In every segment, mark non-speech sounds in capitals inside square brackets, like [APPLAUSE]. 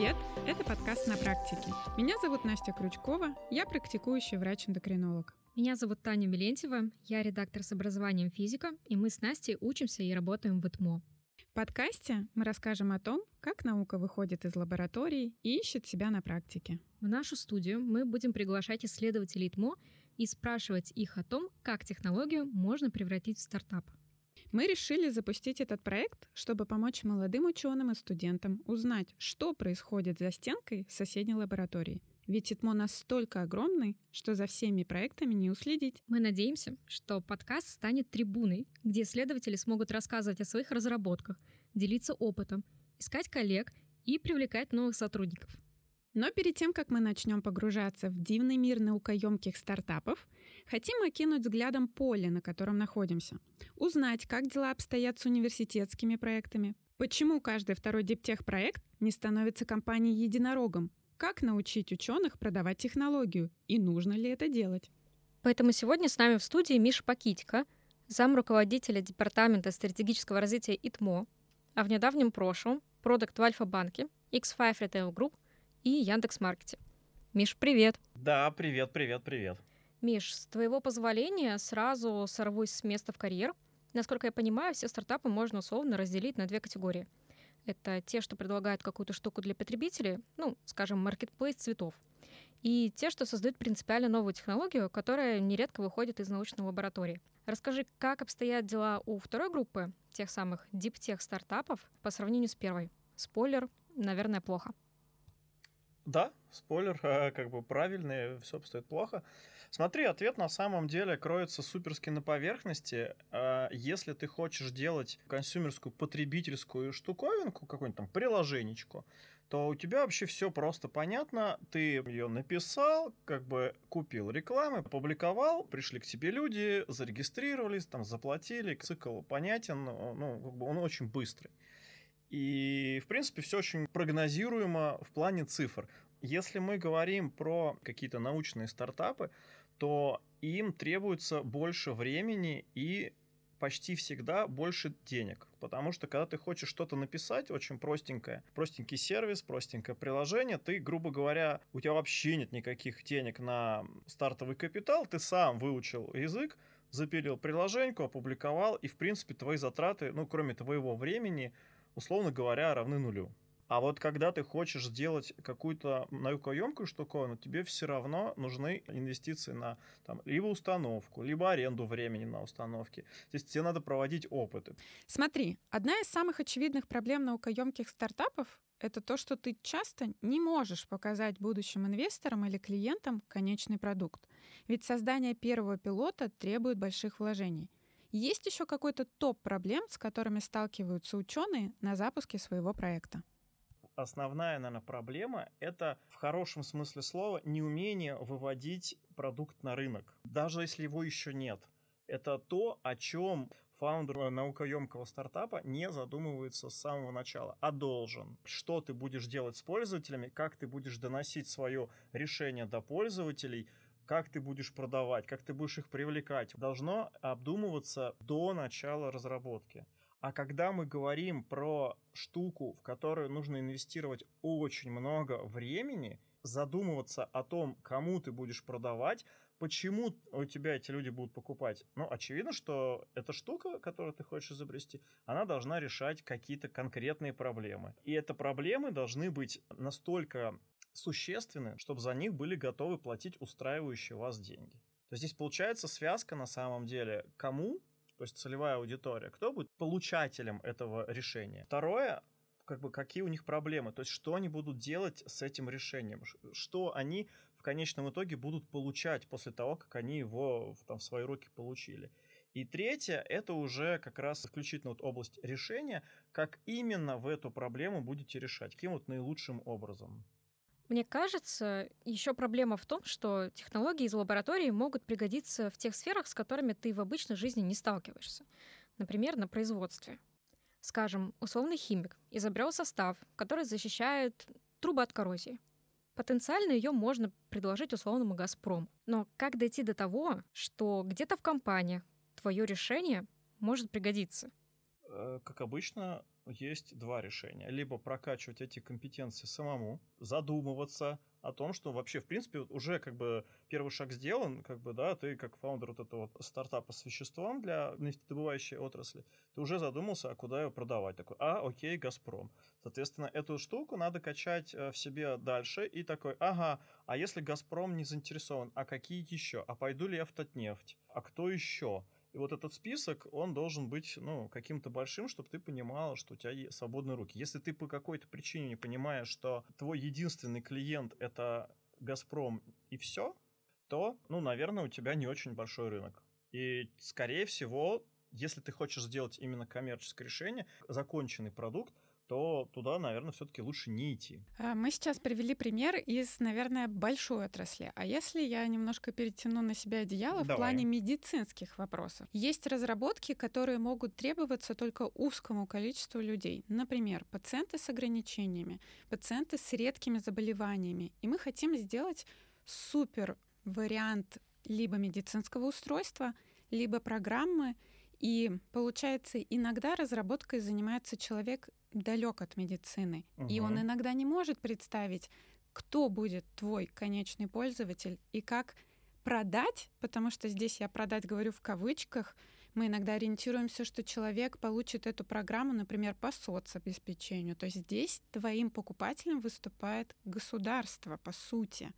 Привет! Это подкаст «На практике». Меня зовут Настя Крючкова, я практикующий врач-эндокринолог. Меня зовут Таня Милентьева, я редактор с образованием физика, и мы с Настей учимся и работаем в ИТМО. В подкасте мы расскажем о том, как наука выходит из лаборатории и ищет себя на практике. В нашу студию мы будем приглашать исследователей ИТМО и спрашивать их о том, как технологию можно превратить в стартап. Мы решили запустить этот проект, чтобы помочь молодым ученым и студентам узнать, что происходит за стенкой в соседней лаборатории. Ведь ИТМО настолько огромный, что за всеми проектами не уследить. Мы надеемся, что подкаст станет трибуной, где исследователи смогут рассказывать о своих разработках, делиться опытом, искать коллег и привлекать новых сотрудников. Но перед тем, как мы начнем погружаться в дивный мир наукоемких стартапов, хотим окинуть взглядом поле, на котором находимся. Узнать, как дела обстоят с университетскими проектами, почему каждый второй диптех-проект не становится компанией-единорогом, как научить ученых продавать технологию и нужно ли это делать. Поэтому сегодня с нами в студии Миша Пакитько, зам руководителя Департамента стратегического развития ИТМО, а в недавнем прошлом продукт в Альфа-банке, X5 Retail Group – и Яндекс Маркете. Миш, привет. Да, привет, привет, привет. Миш, с твоего позволения сразу сорвусь с места в карьер. Насколько я понимаю, все стартапы можно условно разделить на две категории. Это те, что предлагают какую-то штуку для потребителей, ну, скажем, маркетплейс цветов. И те, что создают принципиально новую технологию, которая нередко выходит из научной лаборатории. Расскажи, как обстоят дела у второй группы, тех самых диптех стартапов, по сравнению с первой? Спойлер, наверное, плохо. Да, спойлер, [LAUGHS] как бы правильный, все обстоит плохо. Смотри, ответ на самом деле кроется суперски на поверхности. А, если ты хочешь делать консюмерскую потребительскую штуковинку, какую-нибудь там приложенечку, то у тебя вообще все просто понятно. Ты ее написал, как бы купил рекламы, опубликовал, пришли к тебе люди, зарегистрировались, там заплатили, цикл понятен, ну, как бы он очень быстрый. И, в принципе, все очень прогнозируемо в плане цифр. Если мы говорим про какие-то научные стартапы, то им требуется больше времени и почти всегда больше денег. Потому что когда ты хочешь что-то написать очень простенькое, простенький сервис, простенькое приложение, ты, грубо говоря, у тебя вообще нет никаких денег на стартовый капитал, ты сам выучил язык, запилил приложеньку, опубликовал, и, в принципе, твои затраты, ну, кроме твоего времени, условно говоря, равны нулю. А вот когда ты хочешь сделать какую-то наукоемкую штуковину, тебе все равно нужны инвестиции на там, либо установку, либо аренду времени на установке. Есть тебе надо проводить опыты. Смотри, одна из самых очевидных проблем наукоемких стартапов это то, что ты часто не можешь показать будущим инвесторам или клиентам конечный продукт. Ведь создание первого пилота требует больших вложений. Есть еще какой-то топ проблем, с которыми сталкиваются ученые на запуске своего проекта? Основная, наверное, проблема — это в хорошем смысле слова неумение выводить продукт на рынок, даже если его еще нет. Это то, о чем фаундер наукоемкого стартапа не задумывается с самого начала, а должен. Что ты будешь делать с пользователями, как ты будешь доносить свое решение до пользователей — как ты будешь продавать, как ты будешь их привлекать, должно обдумываться до начала разработки. А когда мы говорим про штуку, в которую нужно инвестировать очень много времени, задумываться о том, кому ты будешь продавать, почему у тебя эти люди будут покупать. Ну, очевидно, что эта штука, которую ты хочешь изобрести, она должна решать какие-то конкретные проблемы. И эти проблемы должны быть настолько существенны, чтобы за них были готовы платить устраивающие вас деньги. То есть здесь получается связка на самом деле кому, то есть целевая аудитория, кто будет получателем этого решения. Второе, как бы какие у них проблемы, то есть что они будут делать с этим решением, что они в конечном итоге будут получать после того, как они его там, в свои руки получили. И третье, это уже как раз исключительно вот область решения, как именно в эту проблему будете решать, каким вот наилучшим образом. Мне кажется, еще проблема в том, что технологии из лаборатории могут пригодиться в тех сферах, с которыми ты в обычной жизни не сталкиваешься. Например, на производстве. Скажем, условный химик изобрел состав, который защищает трубы от коррозии. Потенциально ее можно предложить условному «Газпрому». Но как дойти до того, что где-то в компаниях твое решение может пригодиться? Э, как обычно, есть два решения. Либо прокачивать эти компетенции самому, задумываться о том, что вообще, в принципе, уже как бы первый шаг сделан, как бы, да, ты как фаундер вот этого стартапа с веществом для нефтедобывающей отрасли, ты уже задумался, а куда его продавать. Такой, а, окей, Газпром. Соответственно, эту штуку надо качать э, в себе дальше и такой, ага, а если Газпром не заинтересован, а какие еще? А пойду ли я в Татнефть? А кто еще? И вот этот список, он должен быть, ну, каким-то большим, чтобы ты понимал, что у тебя свободные руки. Если ты по какой-то причине не понимаешь, что твой единственный клиент — это «Газпром» и все, то, ну, наверное, у тебя не очень большой рынок. И, скорее всего, если ты хочешь сделать именно коммерческое решение, законченный продукт, то туда, наверное, все-таки лучше не идти. А, мы сейчас привели пример из, наверное, большой отрасли. А если я немножко перетяну на себя одеяло Давай. в плане медицинских вопросов? Есть разработки, которые могут требоваться только узкому количеству людей. Например, пациенты с ограничениями, пациенты с редкими заболеваниями. И мы хотим сделать супер вариант либо медицинского устройства, либо программы, и получается, иногда разработкой занимается человек далек от медицины, угу. и он иногда не может представить, кто будет твой конечный пользователь и как продать, потому что здесь я продать говорю в кавычках, мы иногда ориентируемся, что человек получит эту программу, например, по соцобеспечению. То есть здесь твоим покупателем выступает государство, по сути.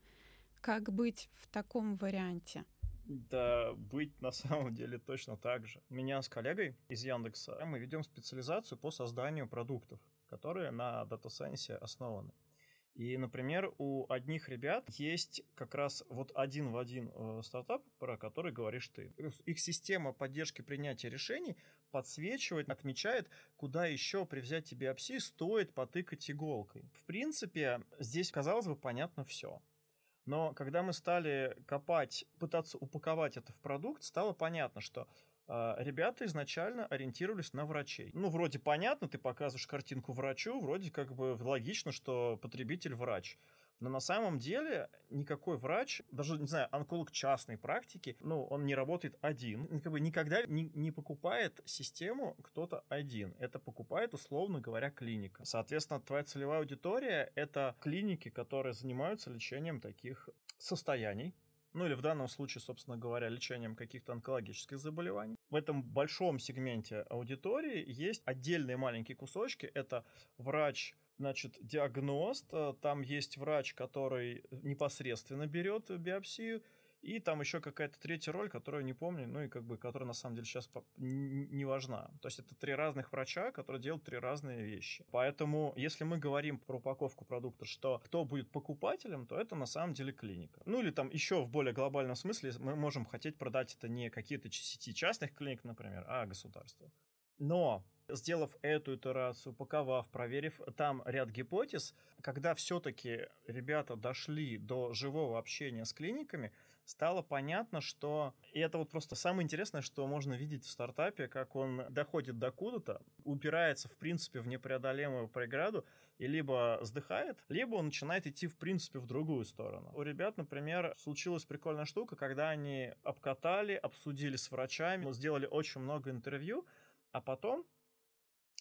Как быть в таком варианте? Да, быть на самом деле точно так же. Меня с коллегой из Яндекса мы ведем специализацию по созданию продуктов, которые на Science основаны. И, например, у одних ребят есть как раз вот один в один э, стартап, про который говоришь ты. Их система поддержки принятия решений подсвечивает, отмечает, куда еще при взятии биопсии стоит потыкать иголкой. В принципе, здесь, казалось бы, понятно все. Но когда мы стали копать, пытаться упаковать это в продукт, стало понятно, что э, ребята изначально ориентировались на врачей. Ну, вроде понятно, ты показываешь картинку врачу, вроде как бы логично, что потребитель врач. Но на самом деле никакой врач, даже, не знаю, онколог частной практики, ну, он не работает один. Как бы никогда не, не покупает систему кто-то один. Это покупает, условно говоря, клиника. Соответственно, твоя целевая аудитория — это клиники, которые занимаются лечением таких состояний, ну или в данном случае, собственно говоря, лечением каких-то онкологических заболеваний. В этом большом сегменте аудитории есть отдельные маленькие кусочки. Это врач значит, диагност, э, там есть врач, который непосредственно берет биопсию, и там еще какая-то третья роль, которую не помню, ну и как бы, которая на самом деле сейчас не важна. То есть это три разных врача, которые делают три разные вещи. Поэтому, если мы говорим про упаковку продукта, что кто будет покупателем, то это на самом деле клиника. Ну или там еще в более глобальном смысле мы можем хотеть продать это не какие-то сети частных клиник, например, а государству. Но сделав эту итерацию, упаковав, проверив там ряд гипотез, когда все-таки ребята дошли до живого общения с клиниками, стало понятно, что... И это вот просто самое интересное, что можно видеть в стартапе, как он доходит до куда-то, упирается, в принципе, в непреодолимую преграду, и либо сдыхает, либо он начинает идти, в принципе, в другую сторону. У ребят, например, случилась прикольная штука, когда они обкатали, обсудили с врачами, сделали очень много интервью, а потом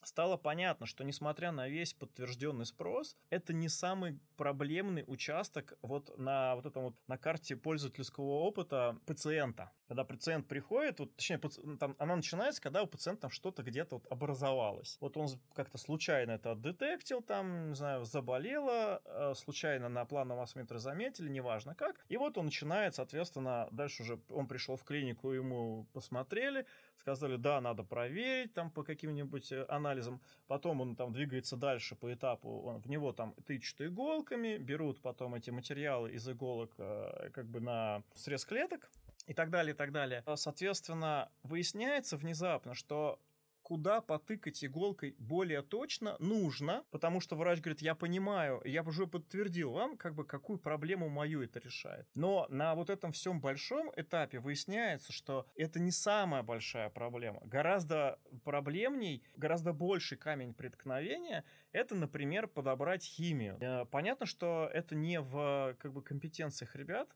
стало понятно, что несмотря на весь подтвержденный спрос, это не самый проблемный участок вот на вот этом вот на карте пользовательского опыта пациента. Когда пациент приходит, вот, точнее, там, она начинается, когда у пациента что-то где-то вот образовалось. Вот он как-то случайно это детектил, там, не знаю, заболело, э, случайно на плановом осмотре заметили, неважно как. И вот он начинает, соответственно, дальше уже он пришел в клинику, ему посмотрели, сказали, да, надо проверить там по каким-нибудь анализам. Потом он там двигается дальше по этапу, он, в него там тычут иголками, берут потом эти материалы из иголок э, как бы на срез клеток, и так далее, и так далее. Соответственно, выясняется внезапно, что куда потыкать иголкой более точно нужно, потому что врач говорит, я понимаю, я уже подтвердил вам, как бы, какую проблему мою это решает. Но на вот этом всем большом этапе выясняется, что это не самая большая проблема. Гораздо проблемней, гораздо больше камень преткновения, это, например, подобрать химию. Э, понятно, что это не в как бы компетенциях ребят,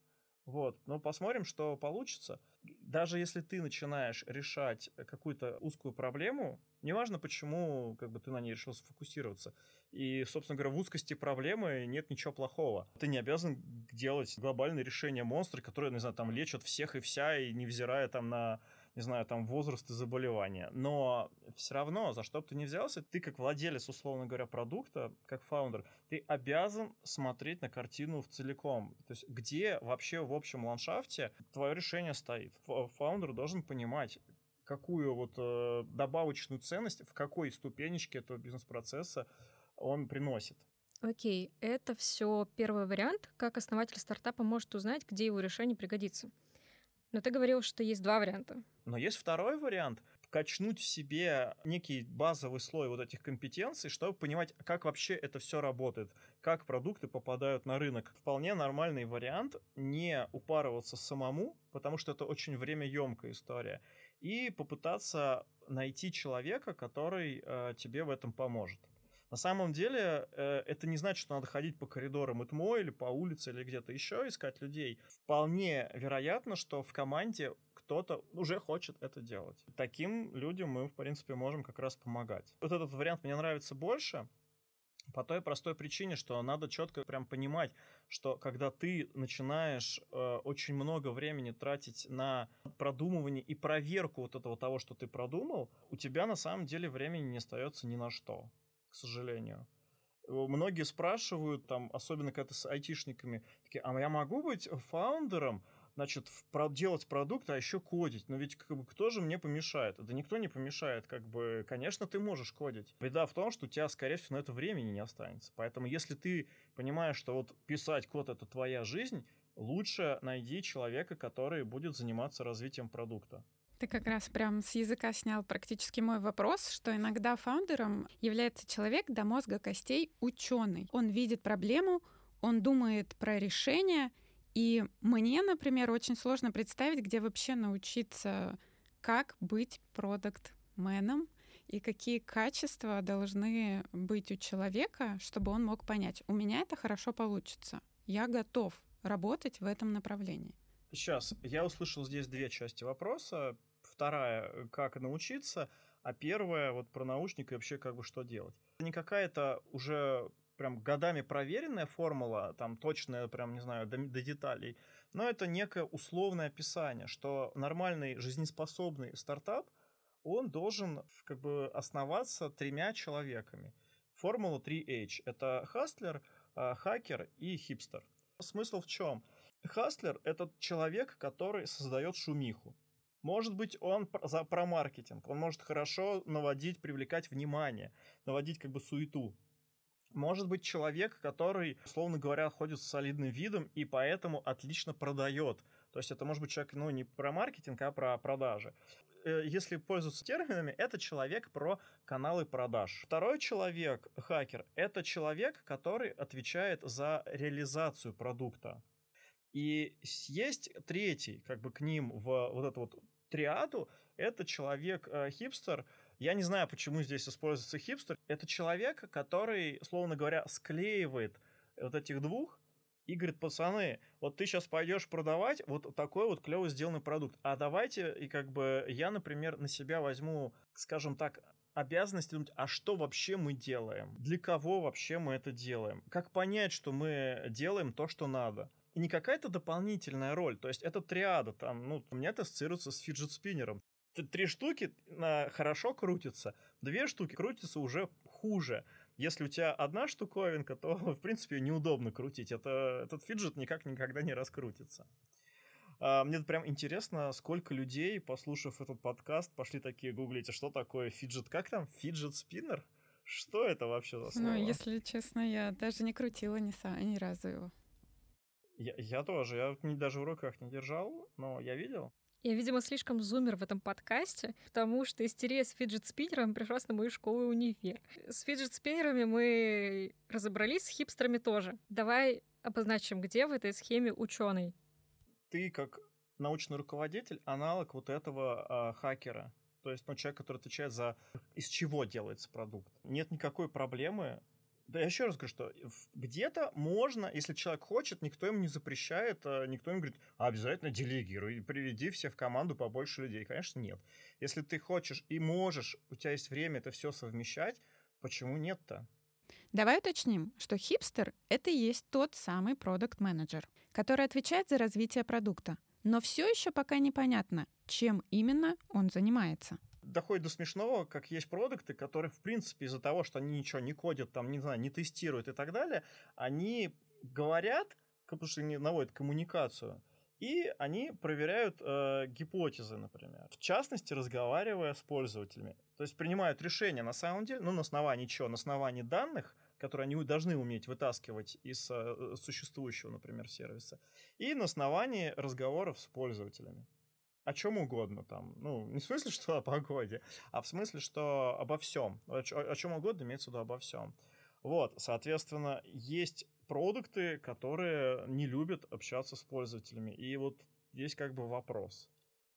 Вот, но посмотрим, что получится. Даже если ты начинаешь решать какую-то узкую проблему, неважно почему, как бы ты на ней решил сфокусироваться. И, собственно говоря, в узкости проблемы нет ничего плохого. Ты не обязан делать глобальные решения монстры, которые, не знаю, там лечат всех и вся, и невзирая там на не знаю, там возраст и заболевания. Но все равно, за что бы ты ни взялся, ты как владелец, условно говоря, продукта, как фаундер, ты обязан смотреть на картину в целиком. То есть где вообще в общем ландшафте твое решение стоит. Фаундер должен понимать, какую вот э, добавочную ценность, в какой ступенечке этого бизнес-процесса он приносит. Окей, это все первый вариант, как основатель стартапа может узнать, где его решение пригодится. Но ты говорил, что есть два варианта. Но есть второй вариант качнуть в себе некий базовый слой вот этих компетенций, чтобы понимать, как вообще это все работает, как продукты попадают на рынок. Вполне нормальный вариант не упарываться самому, потому что это очень времяемкая история, и попытаться найти человека, который э, тебе в этом поможет. На самом деле, э, это не значит, что надо ходить по коридорам ИТМО или по улице или где-то еще искать людей. Вполне вероятно, что в команде кто-то уже хочет это делать. Таким людям мы, в принципе, можем как раз помогать. Вот этот вариант мне нравится больше, по той простой причине, что надо четко прям понимать, что когда ты начинаешь э, очень много времени тратить на продумывание и проверку вот этого того, что ты продумал, у тебя на самом деле времени не остается ни на что к сожалению. Многие спрашивают, там, особенно когда ты с айтишниками, такие, а я могу быть фаундером, значит, делать продукт, а еще кодить. Но ведь как бы, кто же мне помешает? Да никто не помешает. Как бы, конечно, ты можешь кодить. Беда в том, что у тебя, скорее всего, на это времени не останется. Поэтому, если ты понимаешь, что вот писать код это твоя жизнь, лучше найди человека, который будет заниматься развитием продукта. Ты как раз прям с языка снял практически мой вопрос, что иногда фаундером является человек до мозга костей ученый. Он видит проблему, он думает про решение, и мне, например, очень сложно представить, где вообще научиться, как быть продукт-меном и какие качества должны быть у человека, чтобы он мог понять, у меня это хорошо получится, я готов работать в этом направлении. Сейчас, я услышал здесь две части вопроса. Вторая, как научиться, а первая, вот про наушник и вообще как бы что делать. Не какая-то уже прям годами проверенная формула, там точная, прям, не знаю, до, до деталей, но это некое условное описание, что нормальный жизнеспособный стартап, он должен как бы основаться тремя человеками. Формула 3H — это хастлер, а, хакер и хипстер. Смысл в чем? Хаслер — это человек, который создает шумиху. Может быть, он за, про маркетинг, он может хорошо наводить, привлекать внимание, наводить как бы суету. Может быть, человек, который, условно говоря, ходит с солидным видом и поэтому отлично продает. То есть это может быть человек, ну, не про маркетинг, а про продажи э, если пользоваться терминами, это человек про каналы продаж. Второй человек, хакер, это человек, который отвечает за реализацию продукта. И есть третий, как бы к ним в вот эту вот триаду, это человек-хипстер. Э, Я не знаю, почему здесь используется хипстер. Это человек, который, словно говоря, склеивает вот этих двух и говорит, пацаны, вот ты сейчас пойдешь продавать вот такой вот клевый сделанный продукт. А давайте, и как бы я, например, на себя возьму, скажем так, обязанность думать, а что вообще мы делаем? Для кого вообще мы это делаем? Как понять, что мы делаем то, что надо? И не какая-то дополнительная роль. То есть это триада, там, ну, у меня это ассоциируется с фиджет-спиннером. Три штуки хорошо крутятся, две штуки крутятся уже хуже. Если у тебя одна штуковинка, то, [LAUGHS] в принципе, неудобно крутить. Это, этот фиджет никак никогда не раскрутится. А, мне прям интересно, сколько людей, послушав этот подкаст, пошли такие гуглить, а что такое фиджет, как там, фиджет-спиннер? Что это вообще за ну, слово? Ну, если честно, я даже не крутила ни, ни разу его. Я, я тоже. Я даже в руках не держал, но я видел. Я, видимо, слишком зумер в этом подкасте, потому что истерия с фиджет-спиннером пришла на мою школу и универ. С фиджет-спиннерами мы разобрались, с хипстерами тоже. Давай обозначим, где в этой схеме ученый. Ты как научный руководитель аналог вот этого э, хакера. То есть, ну, человек, который отвечает за из чего делается продукт. Нет никакой проблемы Да я еще раз говорю, что где-то можно, если человек хочет, никто ему не запрещает, а никто ему говорит, а обязательно делегируй, приведи все в команду побольше людей. Конечно, нет. Если ты хочешь и можешь, у тебя есть время это все совмещать, почему нет-то? Давай уточним, что хипстер — это и есть тот самый продукт-менеджер, который отвечает за развитие продукта. Но все еще пока непонятно, чем именно он занимается доходит до смешного, как есть продукты, которые, в принципе, из-за того, что они ничего не кодят, там, не знаю, не тестируют и так далее, они говорят, потому что они наводят коммуникацию, и они проверяют э, гипотезы, например. В частности, разговаривая с пользователями. То есть принимают решения на самом деле, ну, на основании чего? На основании данных, которые они должны уметь вытаскивать из э, существующего, например, сервиса, и на основании разговоров с пользователями о чем угодно там. Ну, не в смысле, что о погоде, а в смысле, что обо всем. О, о чем угодно имеется в виду обо всем. Вот, соответственно, есть продукты, которые не любят общаться с пользователями. И вот есть как бы вопрос.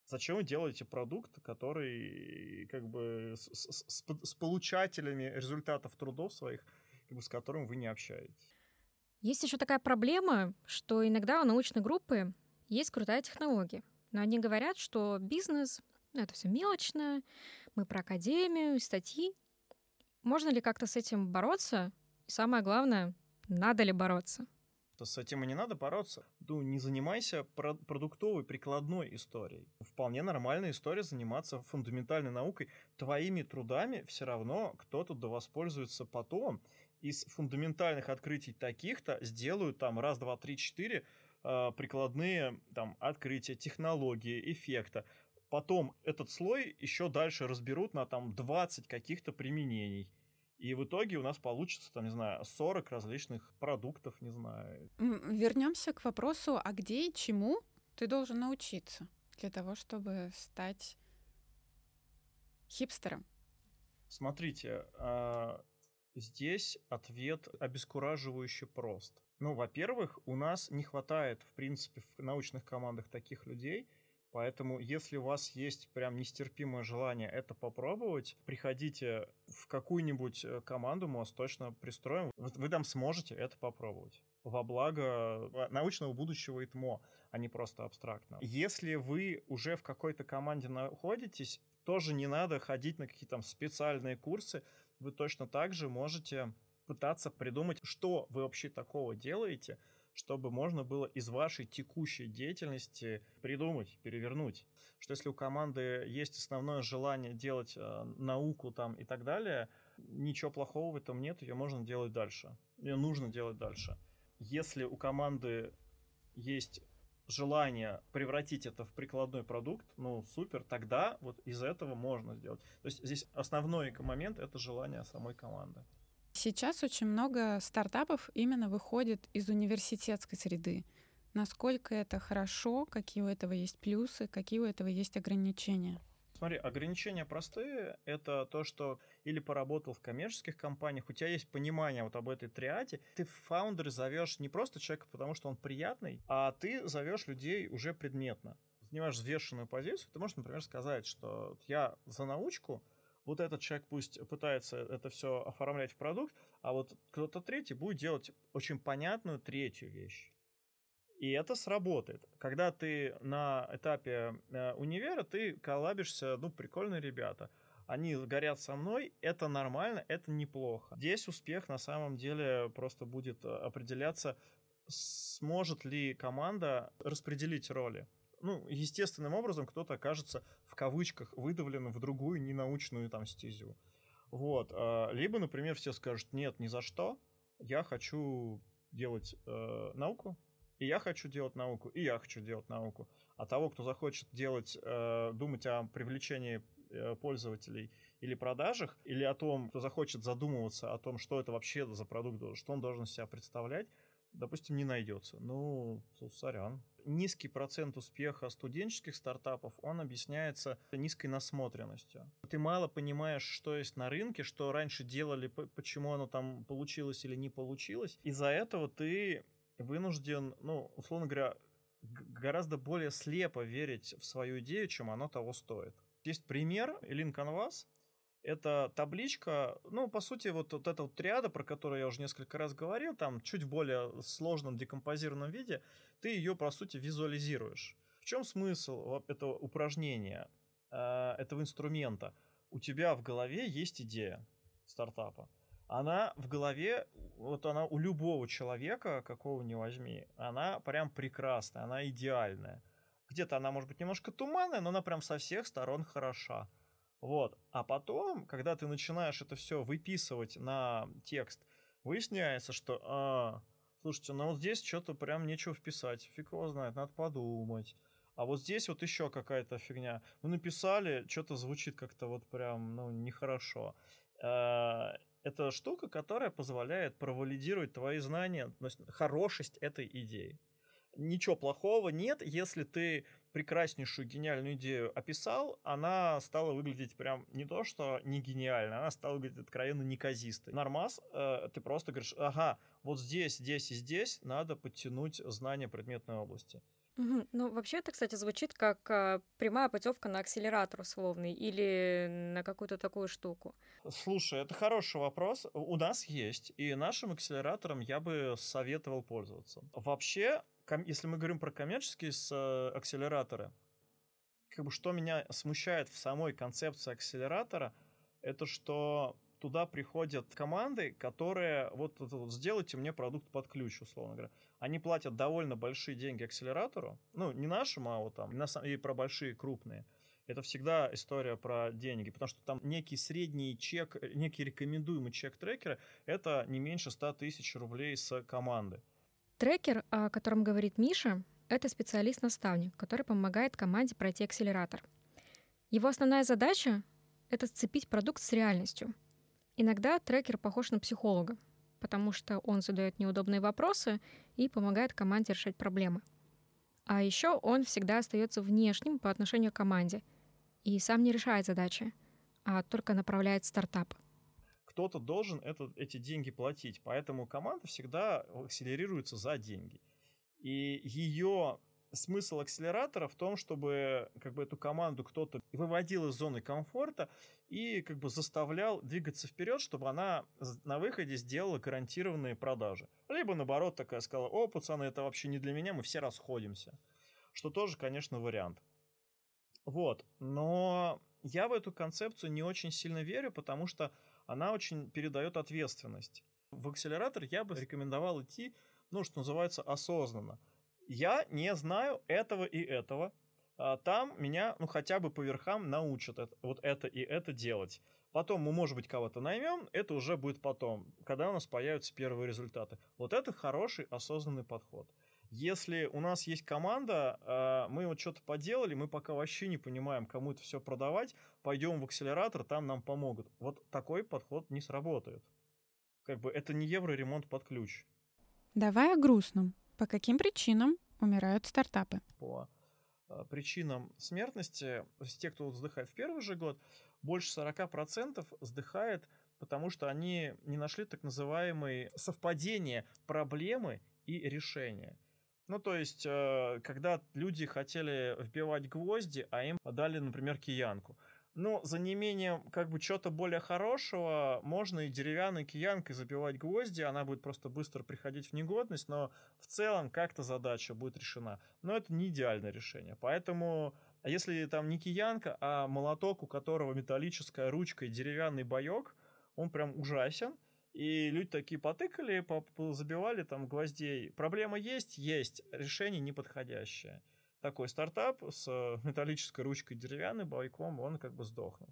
Зачем вы делаете продукт, который как бы с, с, с получателями результатов трудов своих, как бы, с которым вы не общаетесь? Есть еще такая проблема, что иногда у научной группы есть крутая технология, но они говорят, что бизнес ну, это все мелочно, мы про академию, статьи. Можно ли как-то с этим бороться? И самое главное, надо ли бороться? С этим и не надо бороться. Ну, не занимайся продуктовой прикладной историей. Вполне нормальная история заниматься фундаментальной наукой. Твоими трудами все равно кто-то да воспользуется потом. Из фундаментальных открытий таких-то сделают там раз, два, три, четыре прикладные там, открытия, технологии, эффекта. Потом этот слой еще дальше разберут на там 20 каких-то применений. И в итоге у нас получится, там, не знаю, 40 различных продуктов, не знаю. Вернемся к вопросу, а где и чему ты должен научиться для того, чтобы стать хипстером? Смотрите, а, здесь ответ обескураживающе прост. Ну, во-первых, у нас не хватает, в принципе, в научных командах таких людей, Поэтому, если у вас есть прям нестерпимое желание это попробовать, приходите в какую-нибудь э, команду, мы вас точно пристроим. Вы там сможете это попробовать во благо э, научного будущего ИТМО, а не просто абстрактно. Если вы уже в какой-то команде находитесь, тоже не надо ходить на какие-то там специальные курсы, вы точно так же можете пытаться придумать, что вы вообще такого делаете, чтобы можно было из вашей текущей деятельности придумать, перевернуть. Что если у команды есть основное желание делать э, науку там и так далее, ничего плохого в этом нет, ее можно делать дальше. Ее нужно делать дальше. Если у команды есть желание превратить это в прикладной продукт, ну супер, тогда вот из этого можно сделать. То есть здесь основной момент это желание самой команды. Сейчас очень много стартапов именно выходит из университетской среды. Насколько это хорошо, какие у этого есть плюсы, какие у этого есть ограничения? Смотри, ограничения простые. Это то, что или поработал в коммерческих компаниях, у тебя есть понимание вот об этой триаде. Ты в фаундеры зовешь не просто человека, потому что он приятный, а ты зовешь людей уже предметно. Занимаешь взвешенную позицию, ты можешь, например, сказать, что я за научку, вот этот человек пусть пытается это все оформлять в продукт, а вот кто-то третий будет делать очень понятную третью вещь. И это сработает. Когда ты на этапе э, универа, ты коллабишься, ну, прикольные ребята. Они горят со мной, это нормально, это неплохо. Здесь успех на самом деле просто будет э, определяться, сможет ли команда распределить роли ну, естественным образом кто-то окажется в кавычках выдавлен в другую ненаучную там стезю. Вот. А, либо, например, все скажут, нет, ни за что, я хочу делать э, науку, и я хочу делать науку, и я хочу делать науку. А того, кто захочет делать, э, думать о привлечении э, пользователей или продажах, или о том, кто захочет задумываться о том, что это вообще за продукт, что он должен себя представлять, допустим, не найдется. Ну, сорян. Низкий процент успеха студенческих стартапов, он объясняется низкой насмотренностью. Ты мало понимаешь, что есть на рынке, что раньше делали, почему оно там получилось или не получилось. Из-за этого ты вынужден, ну, условно говоря, гораздо более слепо верить в свою идею, чем оно того стоит. Есть пример, Lean Canvas, Это табличка, ну, по сути, вот, вот эта вот триада, про которую я уже несколько раз говорил, там чуть в более сложном декомпозированном виде, ты ее, по сути, визуализируешь. В чем смысл этого упражнения, э, этого инструмента? У тебя в голове есть идея стартапа. Она в голове, вот она у любого человека, какого ни возьми, она прям прекрасная, она идеальная. Где-то она может быть немножко туманная, но она прям со всех сторон хороша. Вот. А потом, когда ты начинаешь это все выписывать на текст, выясняется, что, а, слушайте, ну вот здесь что-то прям нечего вписать, фиг его знает, надо подумать. А вот здесь вот еще какая-то фигня. Мы написали, что-то звучит как-то вот прям, ну, нехорошо. А, это штука, которая позволяет провалидировать твои знания, хорошесть этой идеи. Ничего плохого нет, если ты прекраснейшую гениальную идею описал, она стала выглядеть прям не то, что не гениально, она стала выглядеть откровенно неказистой. Нормас, э, ты просто говоришь, ага, вот здесь, здесь и здесь надо подтянуть знания предметной области. Ну, вообще это, кстати, звучит как а, прямая путевка на акселератор условный или на какую-то такую штуку. Слушай, это хороший вопрос. У нас есть, и нашим акселератором я бы советовал пользоваться. Вообще, если мы говорим про коммерческие э, акселераторы, как бы что меня смущает в самой концепции акселератора, это что туда приходят команды, которые вот, вот, вот сделайте мне продукт под ключ, условно говоря. Они платят довольно большие деньги акселератору, ну, не нашему, а вот там, и про большие, крупные. Это всегда история про деньги, потому что там некий средний чек, некий рекомендуемый чек трекера, это не меньше 100 тысяч рублей с команды. Трекер, о котором говорит Миша, это специалист-наставник, который помогает команде пройти акселератор. Его основная задача — это сцепить продукт с реальностью. Иногда трекер похож на психолога, потому что он задает неудобные вопросы и помогает команде решать проблемы. А еще он всегда остается внешним по отношению к команде и сам не решает задачи, а только направляет стартап кто-то должен это, эти деньги платить. Поэтому команда всегда акселерируется за деньги. И ее смысл акселератора в том, чтобы как бы эту команду кто-то выводил из зоны комфорта и как бы заставлял двигаться вперед, чтобы она на выходе сделала гарантированные продажи. Либо наоборот такая сказала, о, пацаны, это вообще не для меня, мы все расходимся. Что тоже, конечно, вариант. Вот, но я в эту концепцию не очень сильно верю, потому что она очень передает ответственность. В акселератор я бы рекомендовал идти, ну, что называется, осознанно. Я не знаю этого и этого. А там меня, ну, хотя бы по верхам научат это, вот это и это делать. Потом мы, может быть, кого-то наймем, это уже будет потом, когда у нас появятся первые результаты. Вот это хороший осознанный подход. Если у нас есть команда, а, мы вот что-то поделали, мы пока вообще не понимаем, кому это все продавать, пойдем в акселератор, там нам помогут. Вот такой подход не сработает. Как бы это не евроремонт под ключ. Давай о грустном. По каким причинам умирают стартапы? По а, причинам смертности, те, кто вздыхает в первый же год, больше 40% вздыхает, потому что они не нашли так называемые совпадения проблемы и решения. Ну, то есть, э, когда люди хотели вбивать гвозди, а им дали, например, киянку. Ну, за неимением как бы чего-то более хорошего можно и деревянной киянкой забивать гвозди, она будет просто быстро приходить в негодность, но в целом как-то задача будет решена. Но это не идеальное решение. Поэтому, а если там не киянка, а молоток, у которого металлическая ручка и деревянный боек, он прям ужасен – и люди такие потыкали, забивали там гвоздей. Проблема есть? Есть. Решение неподходящее. Такой стартап с металлической ручкой деревянной бойком, он как бы сдохнет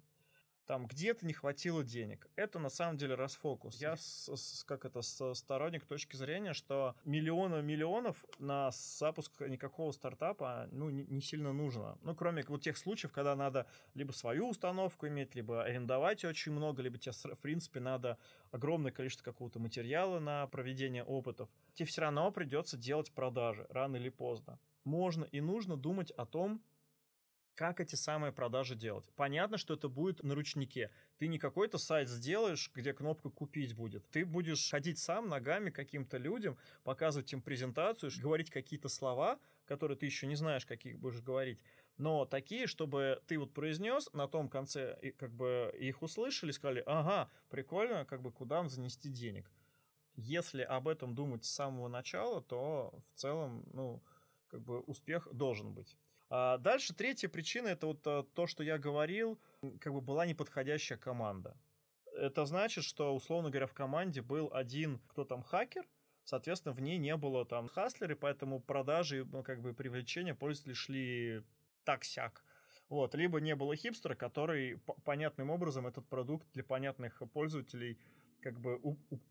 там где-то не хватило денег. Это на самом деле расфокус. Я с, с, как это с сторонник точки зрения, что миллиона миллионов на запуск никакого стартапа ну не, не сильно нужно. Ну кроме вот тех случаев, когда надо либо свою установку иметь, либо арендовать очень много, либо тебе в принципе надо огромное количество какого-то материала на проведение опытов. Тебе все равно придется делать продажи рано или поздно. Можно и нужно думать о том, как эти самые продажи делать. Понятно, что это будет на ручнике. Ты не какой-то сайт сделаешь, где кнопка «Купить» будет. Ты будешь ходить сам ногами каким-то людям, показывать им презентацию, говорить какие-то слова, которые ты еще не знаешь, каких будешь говорить, но такие, чтобы ты вот произнес, на том конце как бы их услышали, сказали, ага, прикольно, как бы куда занести денег. Если об этом думать с самого начала, то в целом, ну, как бы успех должен быть. А дальше третья причина это вот а, то, что я говорил, как бы была неподходящая команда. Это значит, что, условно говоря, в команде был один, кто там хакер, соответственно, в ней не было там хаслеры, поэтому продажи, ну, как бы привлечение пользователей шли так-сяк. Вот, либо не было хипстера, который понятным образом этот продукт для понятных пользователей как бы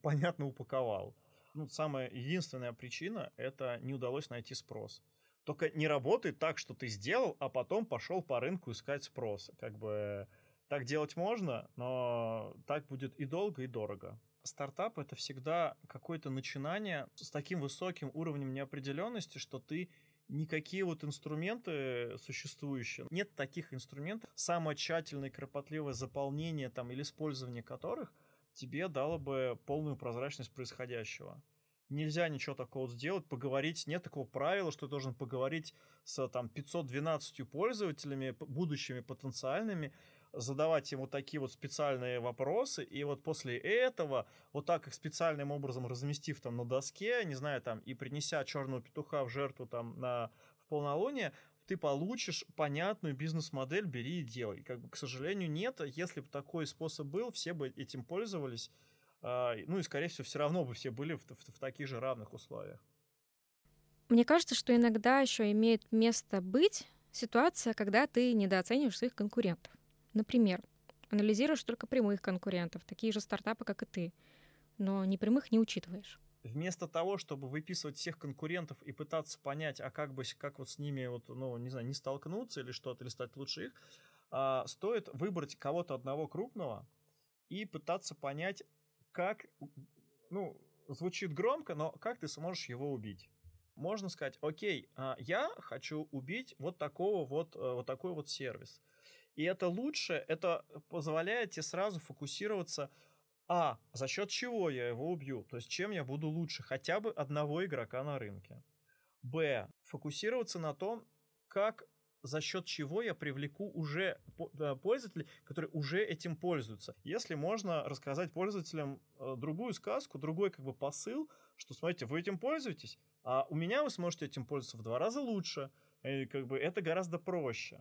понятно упаковал. Ну, самая единственная причина — это не удалось найти спрос. Только не работает так, что ты сделал, а потом пошел по рынку искать спрос. Как бы так делать можно, но так будет и долго, и дорого. Стартап — это всегда какое-то начинание с таким высоким уровнем неопределенности, что ты никакие вот инструменты существующие, нет таких инструментов, самое тщательное и кропотливое заполнение там или использование которых тебе дало бы полную прозрачность происходящего нельзя ничего такого сделать, поговорить, нет такого правила, что ты должен поговорить с там 512 пользователями, будущими потенциальными, задавать им вот такие вот специальные вопросы, и вот после этого, вот так их специальным образом разместив там на доске, не знаю, там, и принеся черного петуха в жертву там на, в полнолуние, ты получишь понятную бизнес-модель, бери и делай. Как бы, к сожалению, нет. Если бы такой способ был, все бы этим пользовались, ну и, скорее всего, все равно бы все были в, в, в таких же равных условиях. Мне кажется, что иногда еще имеет место быть ситуация, когда ты недооцениваешь своих конкурентов. Например, анализируешь только прямых конкурентов, такие же стартапы, как и ты, но непрямых не учитываешь. Вместо того, чтобы выписывать всех конкурентов и пытаться понять, а как бы как вот с ними вот, ну, не знаю, не столкнуться или что-то, или стать лучше их, а, стоит выбрать кого-то одного крупного и пытаться понять, как, ну, звучит громко, но как ты сможешь его убить? Можно сказать, окей, а, я хочу убить вот такого вот, э, вот такой вот сервис. И это лучше, это позволяет тебе сразу фокусироваться, а, за счет чего я его убью, то есть чем я буду лучше хотя бы одного игрока на рынке. Б, фокусироваться на том, как за счет чего я привлеку уже пользователей, которые уже этим пользуются. Если можно рассказать пользователям э, другую сказку, другой как бы посыл, что смотрите, вы этим пользуетесь, а у меня вы сможете этим пользоваться в два раза лучше. И как бы это гораздо проще.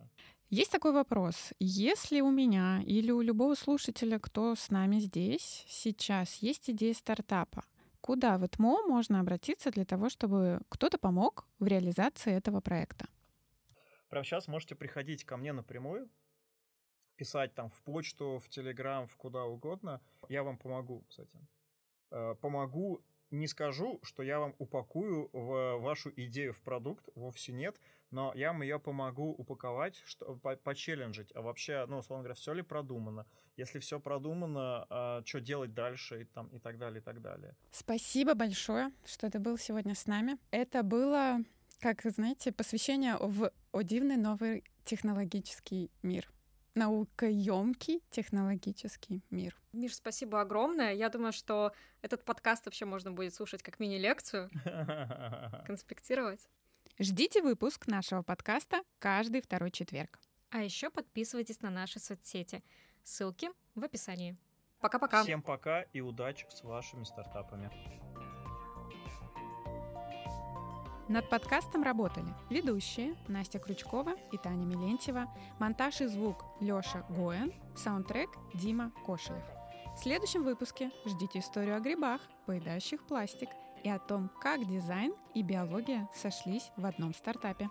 Есть такой вопрос. Если у меня или у любого слушателя, кто с нами здесь, сейчас есть идея стартапа, куда в ТМО можно обратиться для того, чтобы кто-то помог в реализации этого проекта? Прямо сейчас можете приходить ко мне напрямую, писать там в почту, в Телеграм, в куда угодно. Я вам помогу с этим. Э, помогу, не скажу, что я вам упакую в вашу идею в продукт, вовсе нет, но я вам ее помогу упаковать, что, по, почелленджить. А вообще, ну, условно говоря, все ли продумано? Если все продумано, а, что делать дальше и, там, и так далее, и так далее. Спасибо большое, что ты был сегодня с нами. Это было как, знаете, посвящение в о дивный новый технологический мир наукоемкий технологический мир. Миш, спасибо огромное. Я думаю, что этот подкаст вообще можно будет слушать как мини-лекцию, [LAUGHS] конспектировать. Ждите выпуск нашего подкаста каждый второй четверг. А еще подписывайтесь на наши соцсети. Ссылки в описании. Пока-пока. Всем пока и удачи с вашими стартапами. Над подкастом работали ведущие Настя Крючкова и Таня Милентьева, монтаж и звук Лёша Гоэн, саундтрек Дима Кошелев. В следующем выпуске ждите историю о грибах, поедающих пластик, и о том, как дизайн и биология сошлись в одном стартапе.